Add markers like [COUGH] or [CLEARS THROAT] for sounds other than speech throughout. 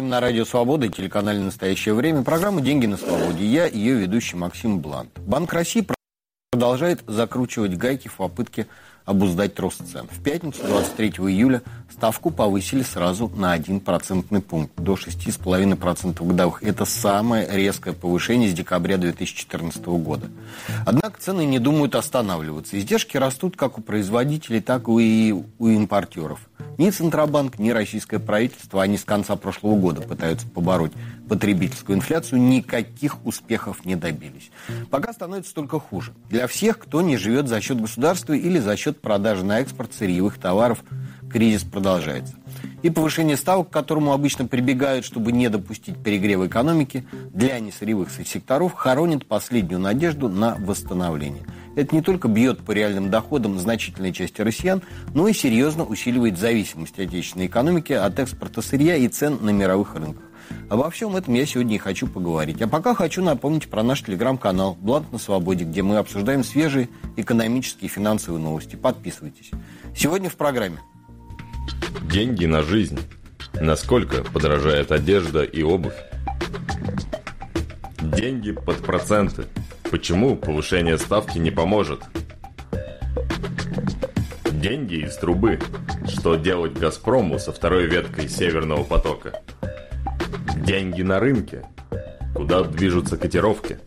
вами на Радио Свобода и телеканале «Настоящее время». Программа «Деньги на свободе». Я ее ведущий Максим Блант. Банк России продолжает закручивать гайки в попытке обуздать рост цен. В пятницу, 23 июля, ставку повысили сразу на 1 процентный пункт, до 6,5% годовых. Это самое резкое повышение с декабря 2014 года. Однако цены не думают останавливаться. Издержки растут как у производителей, так и у импортеров. Ни Центробанк, ни российское правительство, они с конца прошлого года пытаются побороть потребительскую инфляцию, никаких успехов не добились. Пока становится только хуже. Для всех, кто не живет за счет государства или за счет продажи на экспорт сырьевых товаров, кризис продолжается. И повышение ставок, к которому обычно прибегают, чтобы не допустить перегрева экономики, для несырьевых секторов хоронит последнюю надежду на восстановление. Это не только бьет по реальным доходам значительной части россиян, но и серьезно усиливает зависимость отечественной экономики от экспорта сырья и цен на мировых рынках. Обо всем этом я сегодня и хочу поговорить. А пока хочу напомнить про наш телеграм-канал «Блант на свободе», где мы обсуждаем свежие экономические и финансовые новости. Подписывайтесь. Сегодня в программе. Деньги на жизнь. Насколько подорожает одежда и обувь? Деньги под проценты. Почему повышение ставки не поможет? Деньги из трубы. Что делать «Газпрому» со второй веткой «Северного потока»? Деньги на рынке. Куда движутся котировки?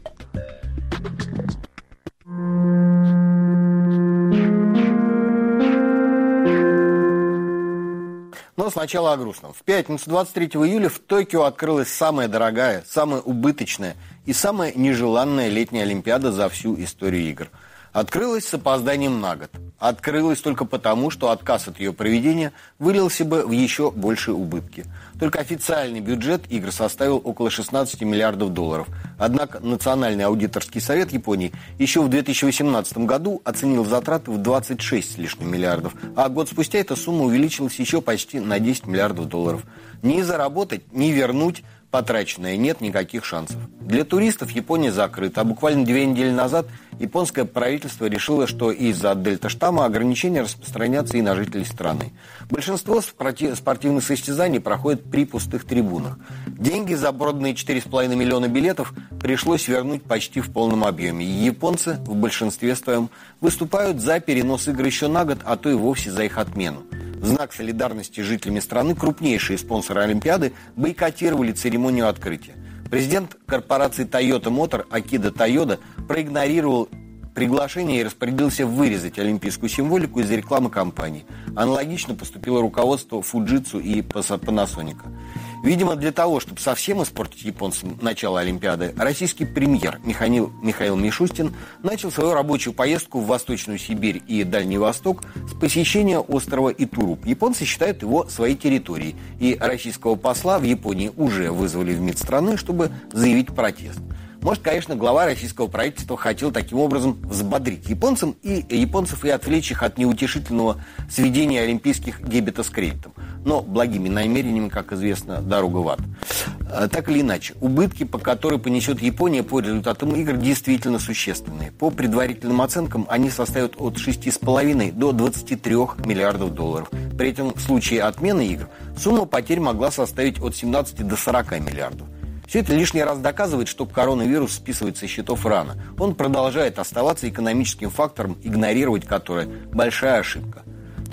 Сначала о грустном. В пятницу 23 июля в Токио открылась самая дорогая, самая убыточная и самая нежеланная летняя Олимпиада за всю историю игр – открылась с опозданием на год. Открылась только потому, что отказ от ее проведения вылился бы в еще большие убытки. Только официальный бюджет игр составил около 16 миллиардов долларов. Однако Национальный аудиторский совет Японии еще в 2018 году оценил затраты в 26 с лишним миллиардов, а год спустя эта сумма увеличилась еще почти на 10 миллиардов долларов. Ни заработать, ни вернуть потраченное, нет никаких шансов. Для туристов Япония закрыта, а буквально две недели назад японское правительство решило, что из-за дельта-штамма ограничения распространятся и на жителей страны. Большинство спортивных состязаний проходит при пустых трибунах. Деньги за проданные 4,5 миллиона билетов пришлось вернуть почти в полном объеме. Японцы в большинстве своем выступают за перенос игр еще на год, а то и вовсе за их отмену. В знак солидарности с жителями страны крупнейшие спонсоры Олимпиады бойкотировали церемонию открытия. Президент корпорации Toyota Motor Акида Тойода проигнорировал приглашение и распорядился вырезать олимпийскую символику из рекламы компании. Аналогично поступило руководство Fujitsu и Panasonic. Видимо, для того, чтобы совсем испортить японцам начало Олимпиады, российский премьер Михаил, Михаил Мишустин начал свою рабочую поездку в Восточную Сибирь и Дальний Восток с посещения острова Итуруп. Японцы считают его своей территорией, и российского посла в Японии уже вызвали в МИД страны, чтобы заявить протест. Может, конечно, глава российского правительства хотел таким образом взбодрить японцам и японцев и отвлечь их от неутешительного сведения олимпийских дебета с кредитом. Но благими намерениями, как известно, дорога в ад. А, так или иначе, убытки, по которым понесет Япония по результатам игр, действительно существенные. По предварительным оценкам они составят от 6,5 до 23 миллиардов долларов. При этом в случае отмены игр сумма потерь могла составить от 17 до 40 миллиардов. Все это лишний раз доказывает, что коронавирус списывается из счетов рано. Он продолжает оставаться экономическим фактором, игнорировать который – большая ошибка.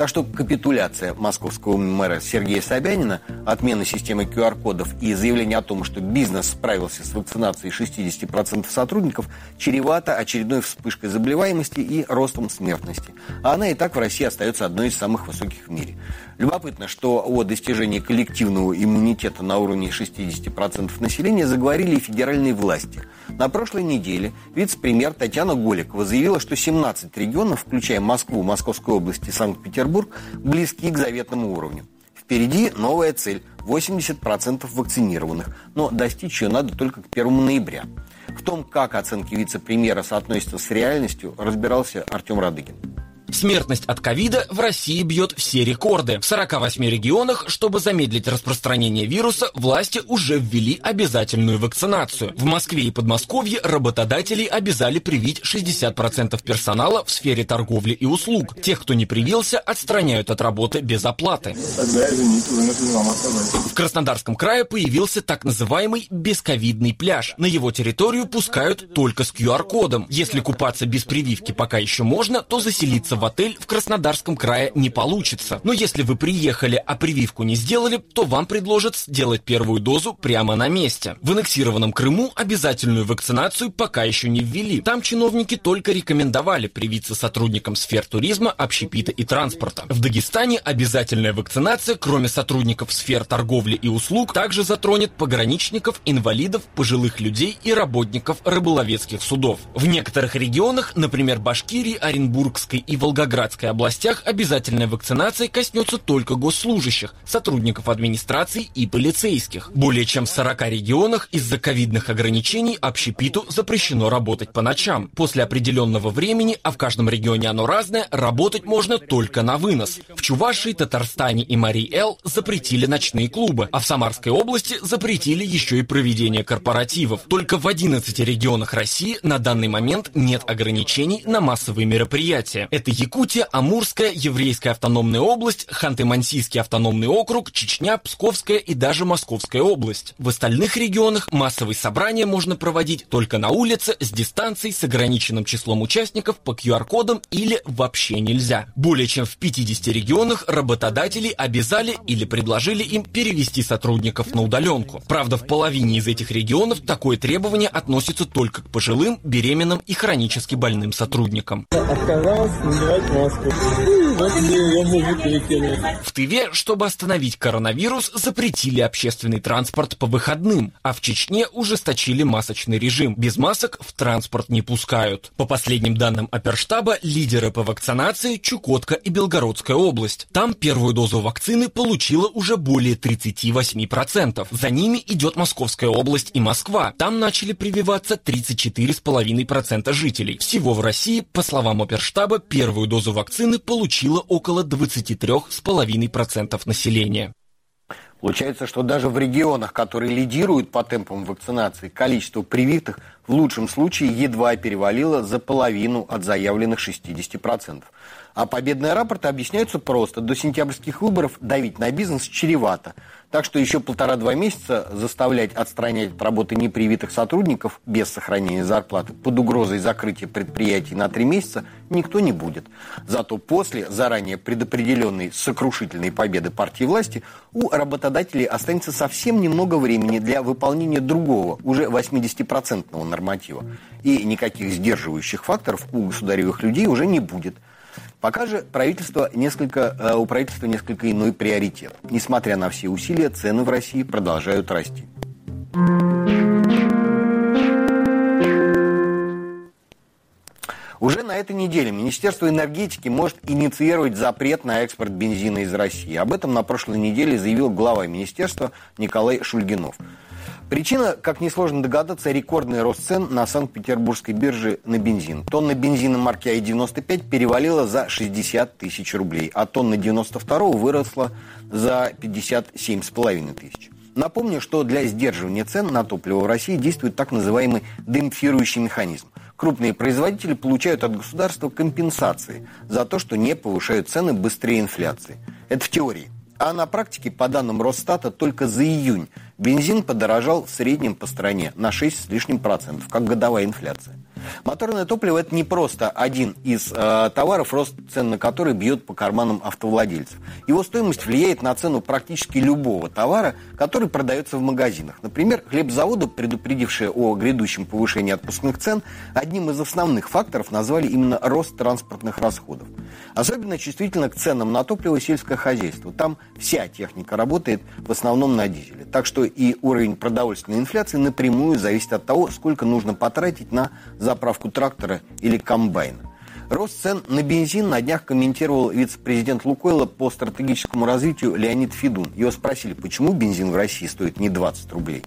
Так что капитуляция московского мэра Сергея Собянина, отмена системы QR-кодов и заявление о том, что бизнес справился с вакцинацией 60% сотрудников, чревато очередной вспышкой заболеваемости и ростом смертности. А она и так в России остается одной из самых высоких в мире. Любопытно, что о достижении коллективного иммунитета на уровне 60% населения заговорили и федеральные власти. На прошлой неделе вице-премьер Татьяна Голикова заявила, что 17 регионов, включая Москву, Московскую область и Санкт-Петербург, близки к заветному уровню. Впереди новая цель – 80% вакцинированных, но достичь ее надо только к 1 ноября. В том, как оценки вице-премьера соотносятся с реальностью, разбирался Артем Радыгин. Смертность от ковида в России бьет все рекорды. В 48 регионах, чтобы замедлить распространение вируса, власти уже ввели обязательную вакцинацию. В Москве и Подмосковье работодателей обязали привить 60% персонала в сфере торговли и услуг. Тех, кто не привился, отстраняют от работы без оплаты. В Краснодарском крае появился так называемый бесковидный пляж. На его территорию пускают только с QR-кодом. Если купаться без прививки пока еще можно, то заселиться в отель в Краснодарском крае не получится. Но если вы приехали, а прививку не сделали, то вам предложат сделать первую дозу прямо на месте. В аннексированном Крыму обязательную вакцинацию пока еще не ввели. Там чиновники только рекомендовали привиться сотрудникам сфер туризма, общепита и транспорта. В Дагестане обязательная вакцинация, кроме сотрудников сфер торговли и услуг, также затронет пограничников, инвалидов, пожилых людей и работников рыболовецких судов. В некоторых регионах, например, Башкирии, Оренбургской и Волгоградской областях, обязательная вакцинация коснется только госслужащих, сотрудников администрации и полицейских. Более чем в 40 регионах из-за ковидных ограничений общепиту запрещено работать по ночам. После определенного времени, а в каждом регионе оно разное, работать можно только на вынос. В Чувашии, Татарстане и Марий-Эл запретили ночные клубы, а в Самарской области запретили еще и проведение корпоративов. Только в 11 регионах России на данный момент нет ограничений на массовые мероприятия. Это Якутия, Амурская, Еврейская автономная область, Ханты-Мансийский автономный округ, Чечня, Псковская и даже Московская область. В остальных регионах массовые собрания можно проводить только на улице, с дистанцией, с ограниченным числом участников, по QR-кодам или вообще нельзя. Более чем в 50 регионах работодатели обязали или предложили им перевести сотрудников на удаленку. Правда, в половине из этих регионов такое требование относится только к пожилым, беременным и хронически больным сотрудникам. В Тыве, чтобы остановить коронавирус, запретили общественный транспорт по выходным, а в Чечне ужесточили масочный режим. Без масок в транспорт не пускают. По последним данным оперштаба, лидеры по вакцинации Чукотка и Белгородская область. Там первую дозу вакцины получила уже более 38%. За ними идет Московская область и Москва. Там начали прививаться 34,5% жителей. Всего в России, по словам оперштаба, первую дозу вакцины получило около 23,5% населения. Получается, что даже в регионах, которые лидируют по темпам вакцинации, количество привитых в лучшем случае едва перевалило за половину от заявленных 60%. А победные рапорты объясняются просто. До сентябрьских выборов давить на бизнес чревато. Так что еще полтора-два месяца заставлять отстранять от работы непривитых сотрудников без сохранения зарплаты под угрозой закрытия предприятий на три месяца никто не будет. Зато после заранее предопределенной сокрушительной победы партии власти у работодателей останется совсем немного времени для выполнения другого, уже 80-процентного норматива. И никаких сдерживающих факторов у государевых людей уже не будет – Пока же правительство несколько, э, у правительства несколько иной приоритет. Несмотря на все усилия, цены в России продолжают расти. Уже на этой неделе Министерство энергетики может инициировать запрет на экспорт бензина из России. Об этом на прошлой неделе заявил глава министерства Николай Шульгинов. Причина, как несложно догадаться, рекордный рост цен на Санкт-Петербургской бирже на бензин. Тонна бензина марки АИ-95 перевалила за 60 тысяч рублей, а тонна 92 выросла за 57,5 тысяч. Напомню, что для сдерживания цен на топливо в России действует так называемый демпфирующий механизм. Крупные производители получают от государства компенсации за то, что не повышают цены быстрее инфляции. Это в теории. А на практике, по данным Росстата, только за июнь бензин подорожал в среднем по стране на 6 с лишним процентов, как годовая инфляция. Моторное топливо – это не просто один из э, товаров, рост цен на который бьет по карманам автовладельцев. Его стоимость влияет на цену практически любого товара, который продается в магазинах. Например, хлебзаводы, предупредившие о грядущем повышении отпускных цен, одним из основных факторов назвали именно рост транспортных расходов. Особенно чувствительно к ценам на топливо сельское хозяйство. Там вся техника работает в основном на дизеле. Так что и уровень продовольственной инфляции напрямую зависит от того, сколько нужно потратить на заправку трактора или комбайна. Рост цен на бензин на днях комментировал вице-президент Лукойла по стратегическому развитию Леонид Федун. Его спросили, почему бензин в России стоит не 20 рублей.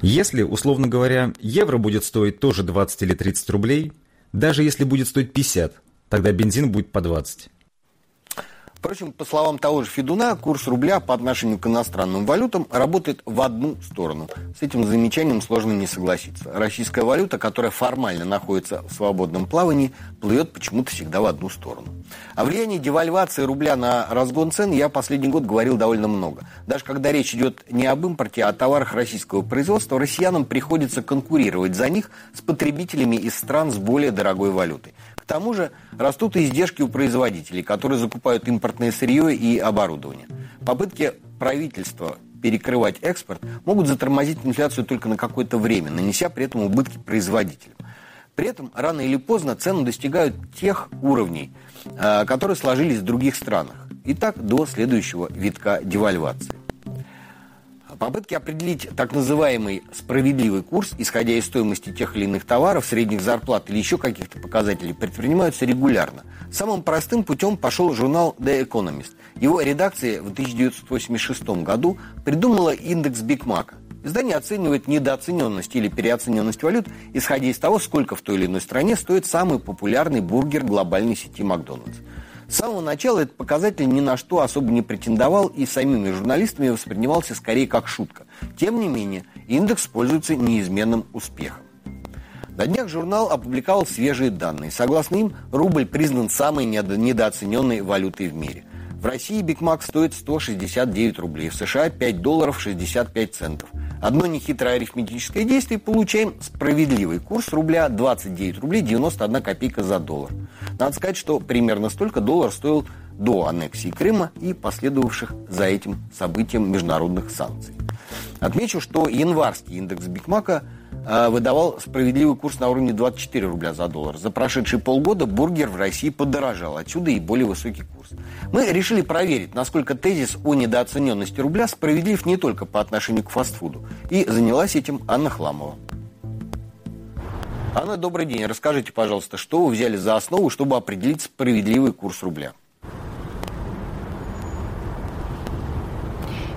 Если, условно говоря, евро будет стоить тоже 20 или 30 рублей, даже если будет стоить 50, Тогда бензин будет по 20. Впрочем, по словам того же Федуна, курс рубля по отношению к иностранным валютам работает в одну сторону. С этим замечанием сложно не согласиться. Российская валюта, которая формально находится в свободном плавании, плывет почему-то всегда в одну сторону. О влиянии девальвации рубля на разгон цен я последний год говорил довольно много. Даже когда речь идет не об импорте, а о товарах российского производства, россиянам приходится конкурировать за них с потребителями из стран с более дорогой валютой тому же растут и издержки у производителей, которые закупают импортное сырье и оборудование. Попытки правительства перекрывать экспорт могут затормозить инфляцию только на какое-то время, нанеся при этом убытки производителям. При этом рано или поздно цены достигают тех уровней, а, которые сложились в других странах. И так до следующего витка девальвации. Попытки определить так называемый справедливый курс, исходя из стоимости тех или иных товаров, средних зарплат или еще каких-то показателей, предпринимаются регулярно. Самым простым путем пошел журнал The Economist. Его редакция в 1986 году придумала индекс Бигмака. Издание оценивает недооцененность или переоцененность валют, исходя из того, сколько в той или иной стране стоит самый популярный бургер глобальной сети Макдональдс. С самого начала этот показатель ни на что особо не претендовал и самими журналистами воспринимался скорее как шутка. Тем не менее, индекс пользуется неизменным успехом. На днях журнал опубликовал свежие данные. Согласно им, рубль признан самой недооцененной валютой в мире. В России Биг Мак стоит 169 рублей, в США 5 долларов 65 центов. Одно нехитрое арифметическое действие, получаем справедливый курс рубля 29 рублей 91 копейка за доллар. Надо сказать, что примерно столько доллар стоил до аннексии Крыма и последовавших за этим событием международных санкций. Отмечу, что январский индекс Бигмака – выдавал справедливый курс на уровне 24 рубля за доллар. За прошедшие полгода бургер в России подорожал. Отсюда и более высокий курс. Мы решили проверить, насколько тезис о недооцененности рубля справедлив не только по отношению к фастфуду. И занялась этим Анна Хламова. Анна, добрый день. Расскажите, пожалуйста, что вы взяли за основу, чтобы определить справедливый курс рубля?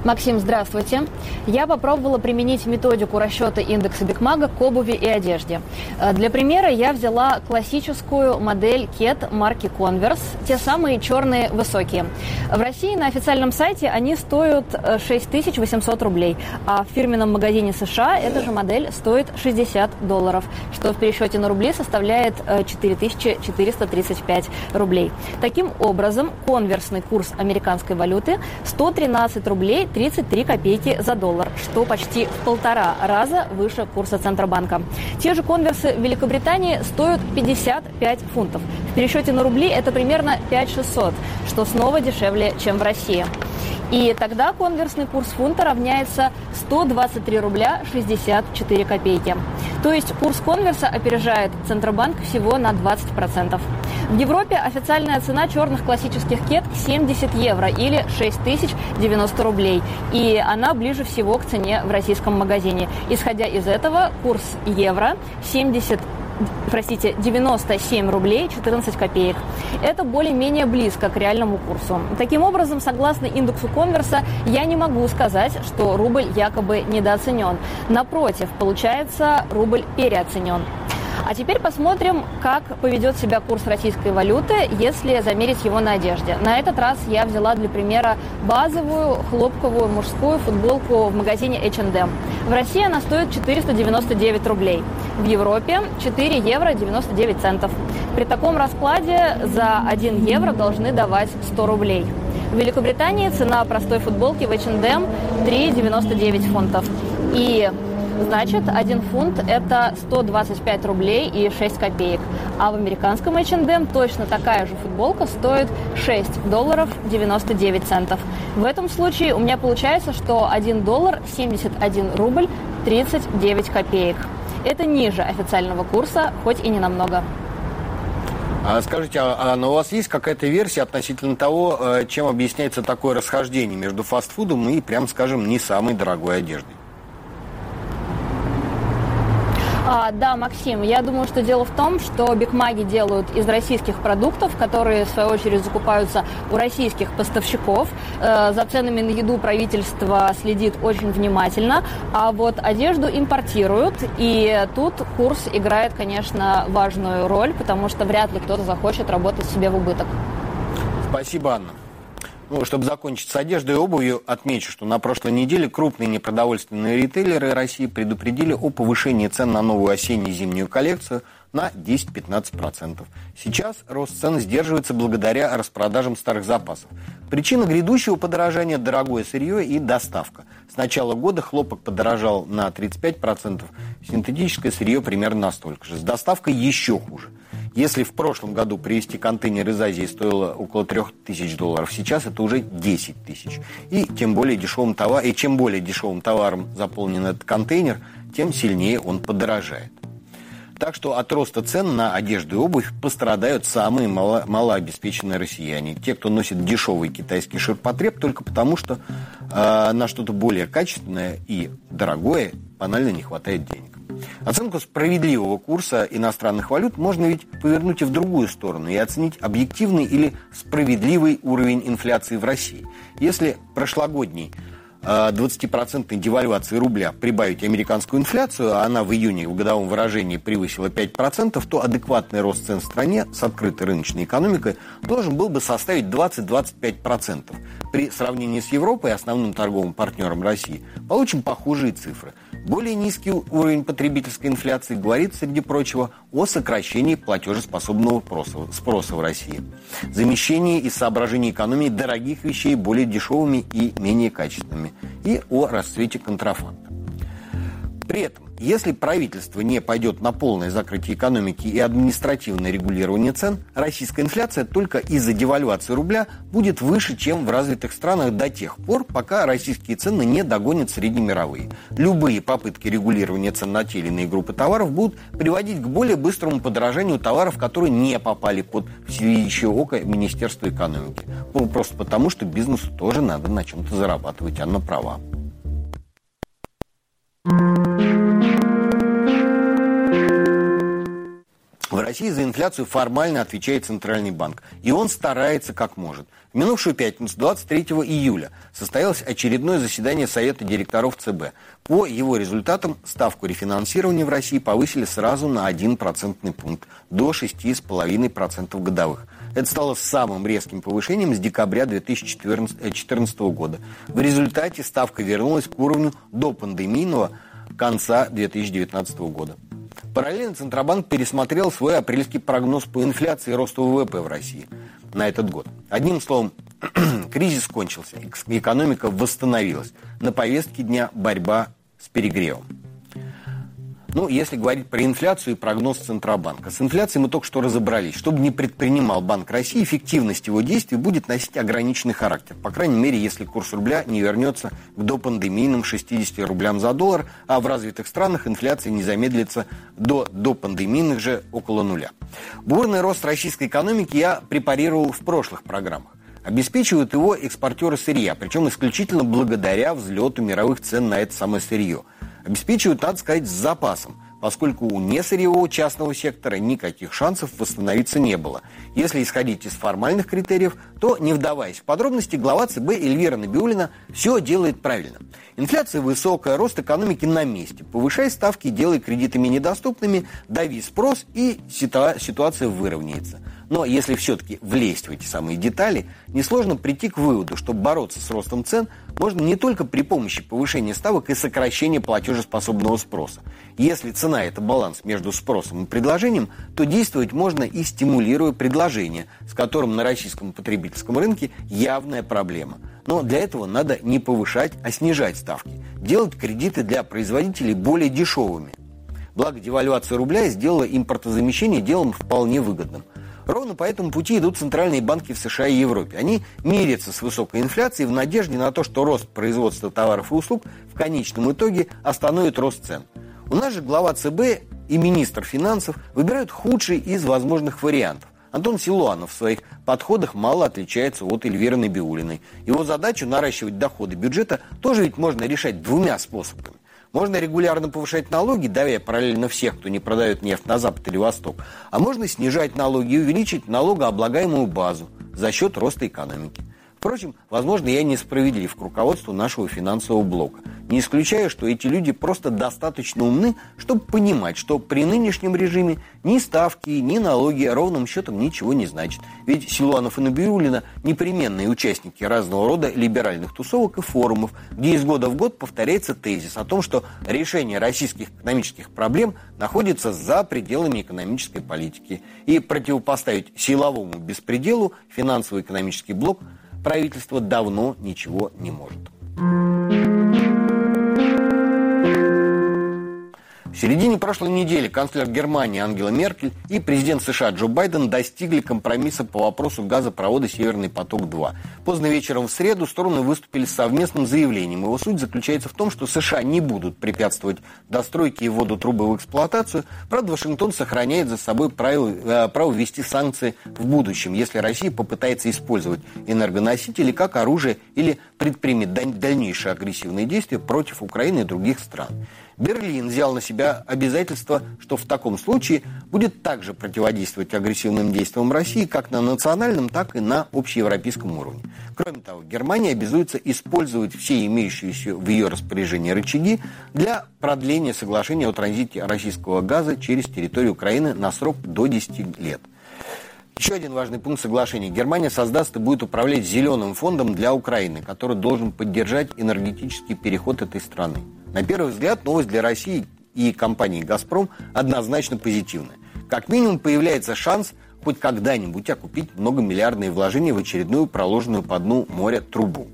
Максим, здравствуйте. Я попробовала применить методику расчета индекса Бигмага к обуви и одежде. Э, для примера я взяла классическую модель Ket марки Converse, те самые черные высокие. В России на официальном сайте они стоят 6800 э, рублей, а в фирменном магазине США эта же модель стоит 60 долларов, что в пересчете на рубли составляет 4435 э, рублей. Таким образом, конверсный курс американской валюты 113 рублей 33 копейки за доллар, что почти в полтора раза выше курса Центробанка. Те же конверсы в Великобритании стоят 55 фунтов. В пересчете на рубли это примерно 5600, что снова дешевле, чем в России. И тогда конверсный курс фунта равняется 123 рубля 64 копейки. То есть курс конверса опережает Центробанк всего на 20%. В Европе официальная цена черных классических кеток 70 евро или 6090 рублей. И она ближе всего к цене в российском магазине. Исходя из этого, курс евро 70 простите, 97 рублей 14 копеек. Это более-менее близко к реальному курсу. Таким образом, согласно индексу конверса, я не могу сказать, что рубль якобы недооценен. Напротив, получается, рубль переоценен. А теперь посмотрим, как поведет себя курс российской валюты, если замерить его на одежде. На этот раз я взяла для примера базовую хлопковую мужскую футболку в магазине H&M. В России она стоит 499 рублей. В Европе 4 евро 99 центов. При таком раскладе за 1 евро должны давать 100 рублей. В Великобритании цена простой футболки в H&M 3,99 фунтов. И Значит, один фунт – это 125 рублей и 6 копеек. А в американском H&M точно такая же футболка стоит 6 долларов 99 центов. В этом случае у меня получается, что 1 доллар 71 рубль 39 копеек. Это ниже официального курса, хоть и не намного. А скажите, а, а у вас есть какая-то версия относительно того, э, чем объясняется такое расхождение между фастфудом и, прям скажем, не самой дорогой одеждой? А, да, Максим, я думаю, что дело в том, что бигмаги делают из российских продуктов, которые, в свою очередь, закупаются у российских поставщиков. Э, за ценами на еду правительство следит очень внимательно, а вот одежду импортируют, и тут курс играет, конечно, важную роль, потому что вряд ли кто-то захочет работать себе в убыток. Спасибо, Анна. Ну, чтобы закончить с одеждой и обувью, отмечу, что на прошлой неделе крупные непродовольственные ритейлеры России предупредили о повышении цен на новую осенне-зимнюю коллекцию на 10-15%. Сейчас рост цен сдерживается благодаря распродажам старых запасов. Причина грядущего подорожания – дорогое сырье и доставка. С начала года хлопок подорожал на 35%, синтетическое сырье примерно настолько же. С доставкой еще хуже – если в прошлом году привезти контейнер из Азии стоило около 3000 долларов, сейчас это уже 10 тысяч. И тем более дешевым товар, и чем более дешевым товаром заполнен этот контейнер, тем сильнее он подорожает. Так что от роста цен на одежду и обувь пострадают самые мало, малообеспеченные россияне. Те, кто носит дешевый китайский ширпотреб только потому, что э, на что-то более качественное и дорогое банально не хватает денег. Оценку справедливого курса иностранных валют можно ведь повернуть и в другую сторону и оценить объективный или справедливый уровень инфляции в России. Если прошлогодний 20% девальвации рубля прибавить американскую инфляцию, а она в июне в годовом выражении превысила 5%, то адекватный рост цен в стране с открытой рыночной экономикой должен был бы составить 20-25%. При сравнении с Европой, основным торговым партнером России, получим похожие цифры – более низкий уровень потребительской инфляции говорит, среди прочего, о сокращении платежеспособного спроса в России, замещении из соображений экономии дорогих вещей более дешевыми и менее качественными, и о расцвете контрафакта. При этом если правительство не пойдет на полное закрытие экономики и административное регулирование цен, российская инфляция только из-за девальвации рубля будет выше, чем в развитых странах до тех пор, пока российские цены не догонят среднемировые. Любые попытки регулирования цен на те или иные группы товаров будут приводить к более быстрому подорожанию товаров, которые не попали под всевидящее око Министерства экономики. Ну, просто потому, что бизнесу тоже надо на чем-то зарабатывать, Анна права. В России за инфляцию формально отвечает Центральный банк. И он старается как может. В минувшую пятницу, 23 июля, состоялось очередное заседание Совета директоров ЦБ. По его результатам ставку рефинансирования в России повысили сразу на 1 процентный пункт, до 6,5% годовых. Это стало самым резким повышением с декабря 2014 года. В результате ставка вернулась к уровню до пандемийного конца 2019 года. Параллельно Центробанк пересмотрел свой апрельский прогноз по инфляции и росту ВВП в России на этот год. Одним словом, [CLEARS THROAT] кризис кончился, экономика восстановилась. На повестке дня борьба с перегревом. Ну, если говорить про инфляцию и прогноз Центробанка. С инфляцией мы только что разобрались. Чтобы не предпринимал Банк России, эффективность его действий будет носить ограниченный характер. По крайней мере, если курс рубля не вернется к допандемийным 60 рублям за доллар, а в развитых странах инфляция не замедлится до допандемийных же около нуля. Бурный рост российской экономики я препарировал в прошлых программах. Обеспечивают его экспортеры сырья, причем исключительно благодаря взлету мировых цен на это самое сырье – обеспечивают, надо сказать, с запасом, поскольку у несырьевого частного сектора никаких шансов восстановиться не было. Если исходить из формальных критериев, то, не вдаваясь в подробности, глава ЦБ Эльвира Набиулина все делает правильно. Инфляция высокая, рост экономики на месте. Повышай ставки, делай кредиты менее доступными, дави спрос и ситуация выровняется. Но если все-таки влезть в эти самые детали, несложно прийти к выводу, что бороться с ростом цен можно не только при помощи повышения ставок и сокращения платежеспособного спроса. Если цена – это баланс между спросом и предложением, то действовать можно и стимулируя предложение, с которым на российском потребительском рынке явная проблема. Но для этого надо не повышать, а снижать ставки, делать кредиты для производителей более дешевыми. Благо девальвация рубля сделала импортозамещение делом вполне выгодным. Ровно по этому пути идут центральные банки в США и Европе. Они мирятся с высокой инфляцией в надежде на то, что рост производства товаров и услуг в конечном итоге остановит рост цен. У нас же глава ЦБ и министр финансов выбирают худший из возможных вариантов. Антон Силуанов в своих подходах мало отличается от Эльвиры Набиулиной. Его задачу наращивать доходы бюджета тоже ведь можно решать двумя способами. Можно регулярно повышать налоги, давя параллельно всех, кто не продает нефть на Запад или Восток. А можно снижать налоги и увеличить налогооблагаемую базу за счет роста экономики. Впрочем, возможно, я несправедлив к руководству нашего финансового блока. Не исключаю, что эти люди просто достаточно умны, чтобы понимать, что при нынешнем режиме ни ставки, ни налоги ровным счетом ничего не значат. Ведь Силуанов и Набиулина – непременные участники разного рода либеральных тусовок и форумов, где из года в год повторяется тезис о том, что решение российских экономических проблем находится за пределами экономической политики. И противопоставить силовому беспределу финансово-экономический блок – правительство давно ничего не может. В середине прошлой недели канцлер Германии Ангела Меркель и президент США Джо Байден достигли компромисса по вопросу газопровода «Северный поток-2». Поздно вечером в среду стороны выступили с совместным заявлением. Его суть заключается в том, что США не будут препятствовать достройке и вводу трубы в эксплуатацию. Правда, Вашингтон сохраняет за собой право, э, право ввести санкции в будущем, если Россия попытается использовать энергоносители как оружие или предпримет дальнейшие агрессивные действия против Украины и других стран. Берлин взял на себя обязательство, что в таком случае будет также противодействовать агрессивным действиям России как на национальном, так и на общеевропейском уровне. Кроме того, Германия обязуется использовать все имеющиеся в ее распоряжении рычаги для продления соглашения о транзите российского газа через территорию Украины на срок до 10 лет. Еще один важный пункт соглашения. Германия создаст и будет управлять зеленым фондом для Украины, который должен поддержать энергетический переход этой страны. На первый взгляд, новость для России и компании «Газпром» однозначно позитивная. Как минимум, появляется шанс хоть когда-нибудь окупить многомиллиардные вложения в очередную проложенную по дну моря трубу.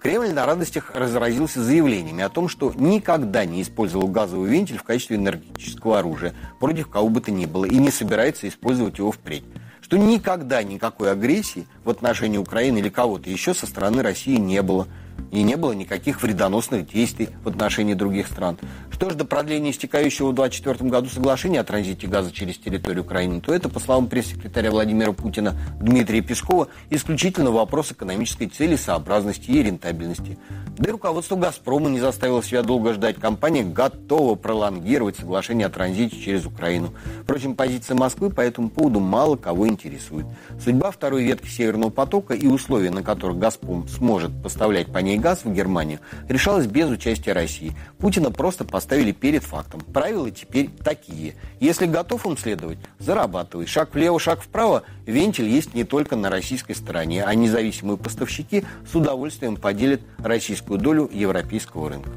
Кремль на радостях разразился заявлениями о том, что никогда не использовал газовый вентиль в качестве энергетического оружия против кого бы то ни было и не собирается использовать его впредь. Что никогда никакой агрессии в отношении Украины или кого-то еще со стороны России не было – и не было никаких вредоносных действий в отношении других стран. Что же до продления истекающего в 2024 году соглашения о транзите газа через территорию Украины, то это, по словам пресс-секретаря Владимира Путина Дмитрия Пескова, исключительно вопрос экономической целесообразности и рентабельности. Да и руководство «Газпрома» не заставило себя долго ждать. Компания готова пролонгировать соглашение о транзите через Украину. Впрочем, позиция Москвы по этому поводу мало кого интересует. Судьба второй ветки «Северного потока» и условия, на которых «Газпром» сможет поставлять по ней газ в Германию, решалась без участия России. Путина просто поставили перед фактом. Правила теперь такие. Если готов им следовать, зарабатывай. Шаг влево, шаг вправо. Вентиль есть не только на российской стороне, а независимые поставщики с удовольствием поделят российскую долю европейского рынка.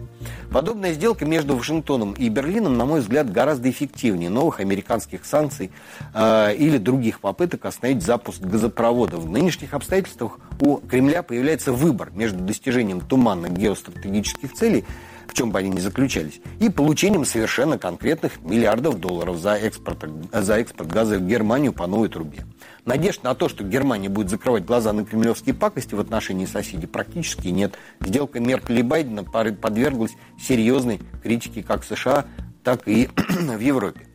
Подобная сделка между Вашингтоном и Берлином, на мой взгляд, гораздо эффективнее новых американских санкций э, или других попыток остановить запуск газопровода. В нынешних обстоятельствах у Кремля появляется выбор между достижением туманных геостратегических целей в чем бы они ни заключались, и получением совершенно конкретных миллиардов долларов за экспорт, за экспорт газа в Германию по новой трубе. Надежд на то, что Германия будет закрывать глаза на кремлевские пакости в отношении соседей, практически нет. Сделка Меркель и Байдена подверглась серьезной критике как в США, так и [CLEARS THROAT] в Европе.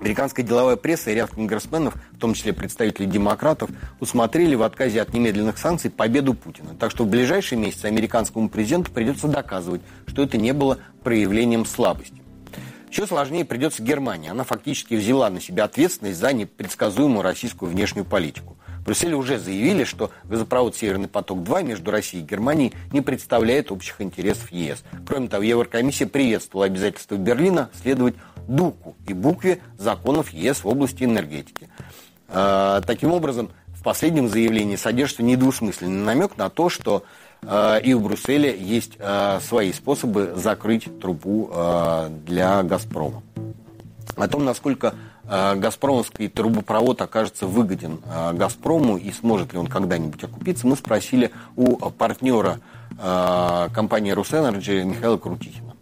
Американская деловая пресса и ряд конгрессменов, в том числе представители демократов, усмотрели в отказе от немедленных санкций победу Путина. Так что в ближайшие месяцы американскому президенту придется доказывать, что это не было проявлением слабости. Еще сложнее придется Германии. Она фактически взяла на себя ответственность за непредсказуемую российскую внешнюю политику. Брюсселе уже заявили, что газопровод «Северный поток-2» между Россией и Германией не представляет общих интересов ЕС. Кроме того, Еврокомиссия приветствовала обязательство Берлина следовать духу и букве законов ЕС в области энергетики. А, таким образом, в последнем заявлении содержится недвусмысленный намек на то, что э, и в Брюсселе есть э, свои способы закрыть трубу для «Газпрома». О том, насколько газпромовский трубопровод окажется выгоден «Газпрому» и сможет ли он когда-нибудь окупиться, мы спросили у партнера компании «Русэнерджи» Михаила Крутихина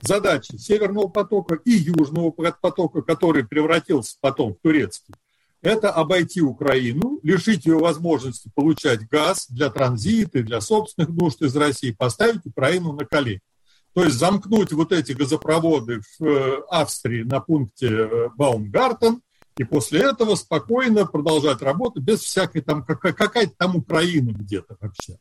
задачи Северного потока и Южного потока, который превратился потом в турецкий, это обойти Украину, лишить ее возможности получать газ для транзита, для собственных нужд из России, поставить Украину на колени. То есть замкнуть вот эти газопроводы в э, Австрии на пункте э, Баумгартен, и после этого спокойно продолжать работу без всякой там, какая-то там Украина где-то вообще.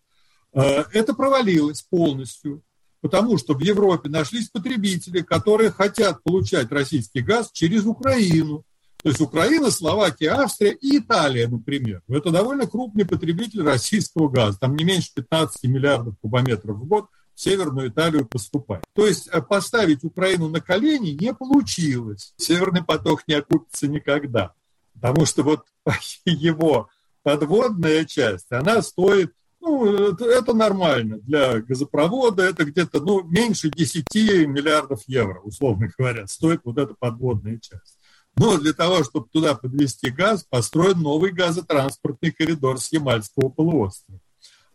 Э, это провалилось полностью. Потому что в Европе нашлись потребители, которые хотят получать российский газ через Украину. То есть Украина, Словакия, Австрия и Италия, например. Это довольно крупный потребитель российского газа. Там не меньше 15 миллиардов кубометров в год Северную Италию поступает. То есть э, поставить Украину на колени не получилось. Северный поток не окупится никогда. Потому что вот [LAUGHS] его подводная часть, она стоит ну, это нормально для газопровода, это где-то ну, меньше 10 миллиардов евро, условно говоря, стоит вот эта подводная часть. Но для того, чтобы туда подвести газ, построен новый газотранспортный коридор с Ямальского полуострова.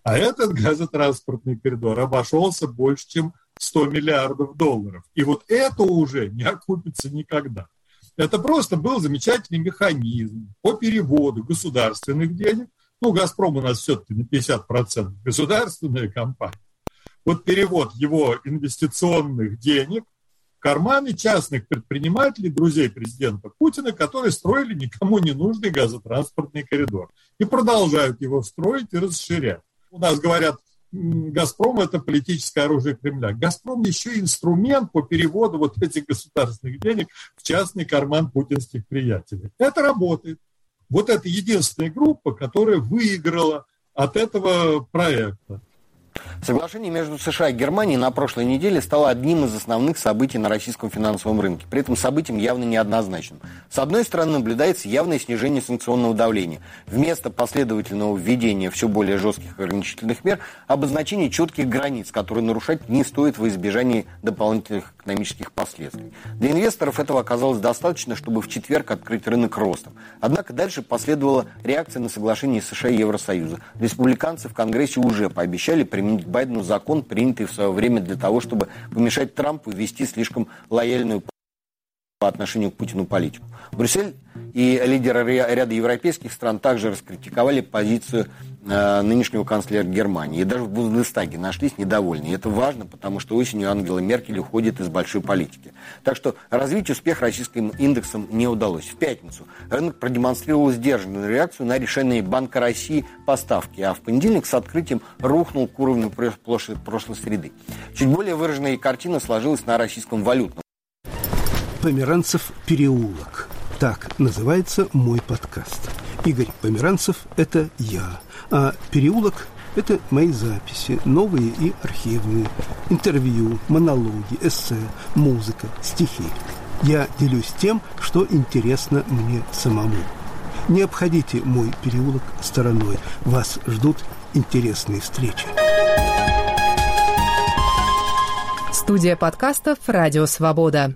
А этот газотранспортный коридор обошелся больше, чем 100 миллиардов долларов. И вот это уже не окупится никогда. Это просто был замечательный механизм по переводу государственных денег. Ну, «Газпром» у нас все-таки на 50% государственная компания. Вот перевод его инвестиционных денег в карманы частных предпринимателей, друзей президента Путина, которые строили никому не нужный газотранспортный коридор. И продолжают его строить и расширять. У нас говорят, Газпром – это политическое оружие Кремля. Газпром еще инструмент по переводу вот этих государственных денег в частный карман путинских приятелей. Это работает. Вот это единственная группа, которая выиграла от этого проекта. Соглашение между США и Германией на прошлой неделе стало одним из основных событий на российском финансовом рынке. При этом событием явно неоднозначным. С одной стороны, наблюдается явное снижение санкционного давления. Вместо последовательного введения все более жестких ограничительных мер, обозначение четких границ, которые нарушать не стоит во избежании дополнительных экономических последствий. Для инвесторов этого оказалось достаточно, чтобы в четверг открыть рынок ростом. Однако дальше последовала реакция на соглашение США и Евросоюза. Республиканцы в Конгрессе уже пообещали применить Байдену закон, принятый в свое время для того, чтобы помешать Трампу вести слишком лояльную по отношению к Путину политику. Брюссель и лидеры ряда европейских стран также раскритиковали позицию нынешнего канцлера Германии. И даже в Бундестаге нашлись недовольные. И это важно, потому что осенью Ангела Меркель уходит из большой политики. Так что развить успех российским индексам не удалось. В пятницу рынок продемонстрировал сдержанную реакцию на решение Банка России поставки, а в понедельник с открытием рухнул к уровню прошлой среды. Чуть более выраженная картина сложилась на российском валютном Померанцев переулок. Так называется мой подкаст. Игорь Померанцев – это я, а переулок – это мои записи, новые и архивные, интервью, монологи, эссе, музыка, стихи. Я делюсь тем, что интересно мне самому. Не обходите мой переулок стороной. Вас ждут интересные встречи. Студия подкастов «Радио Свобода».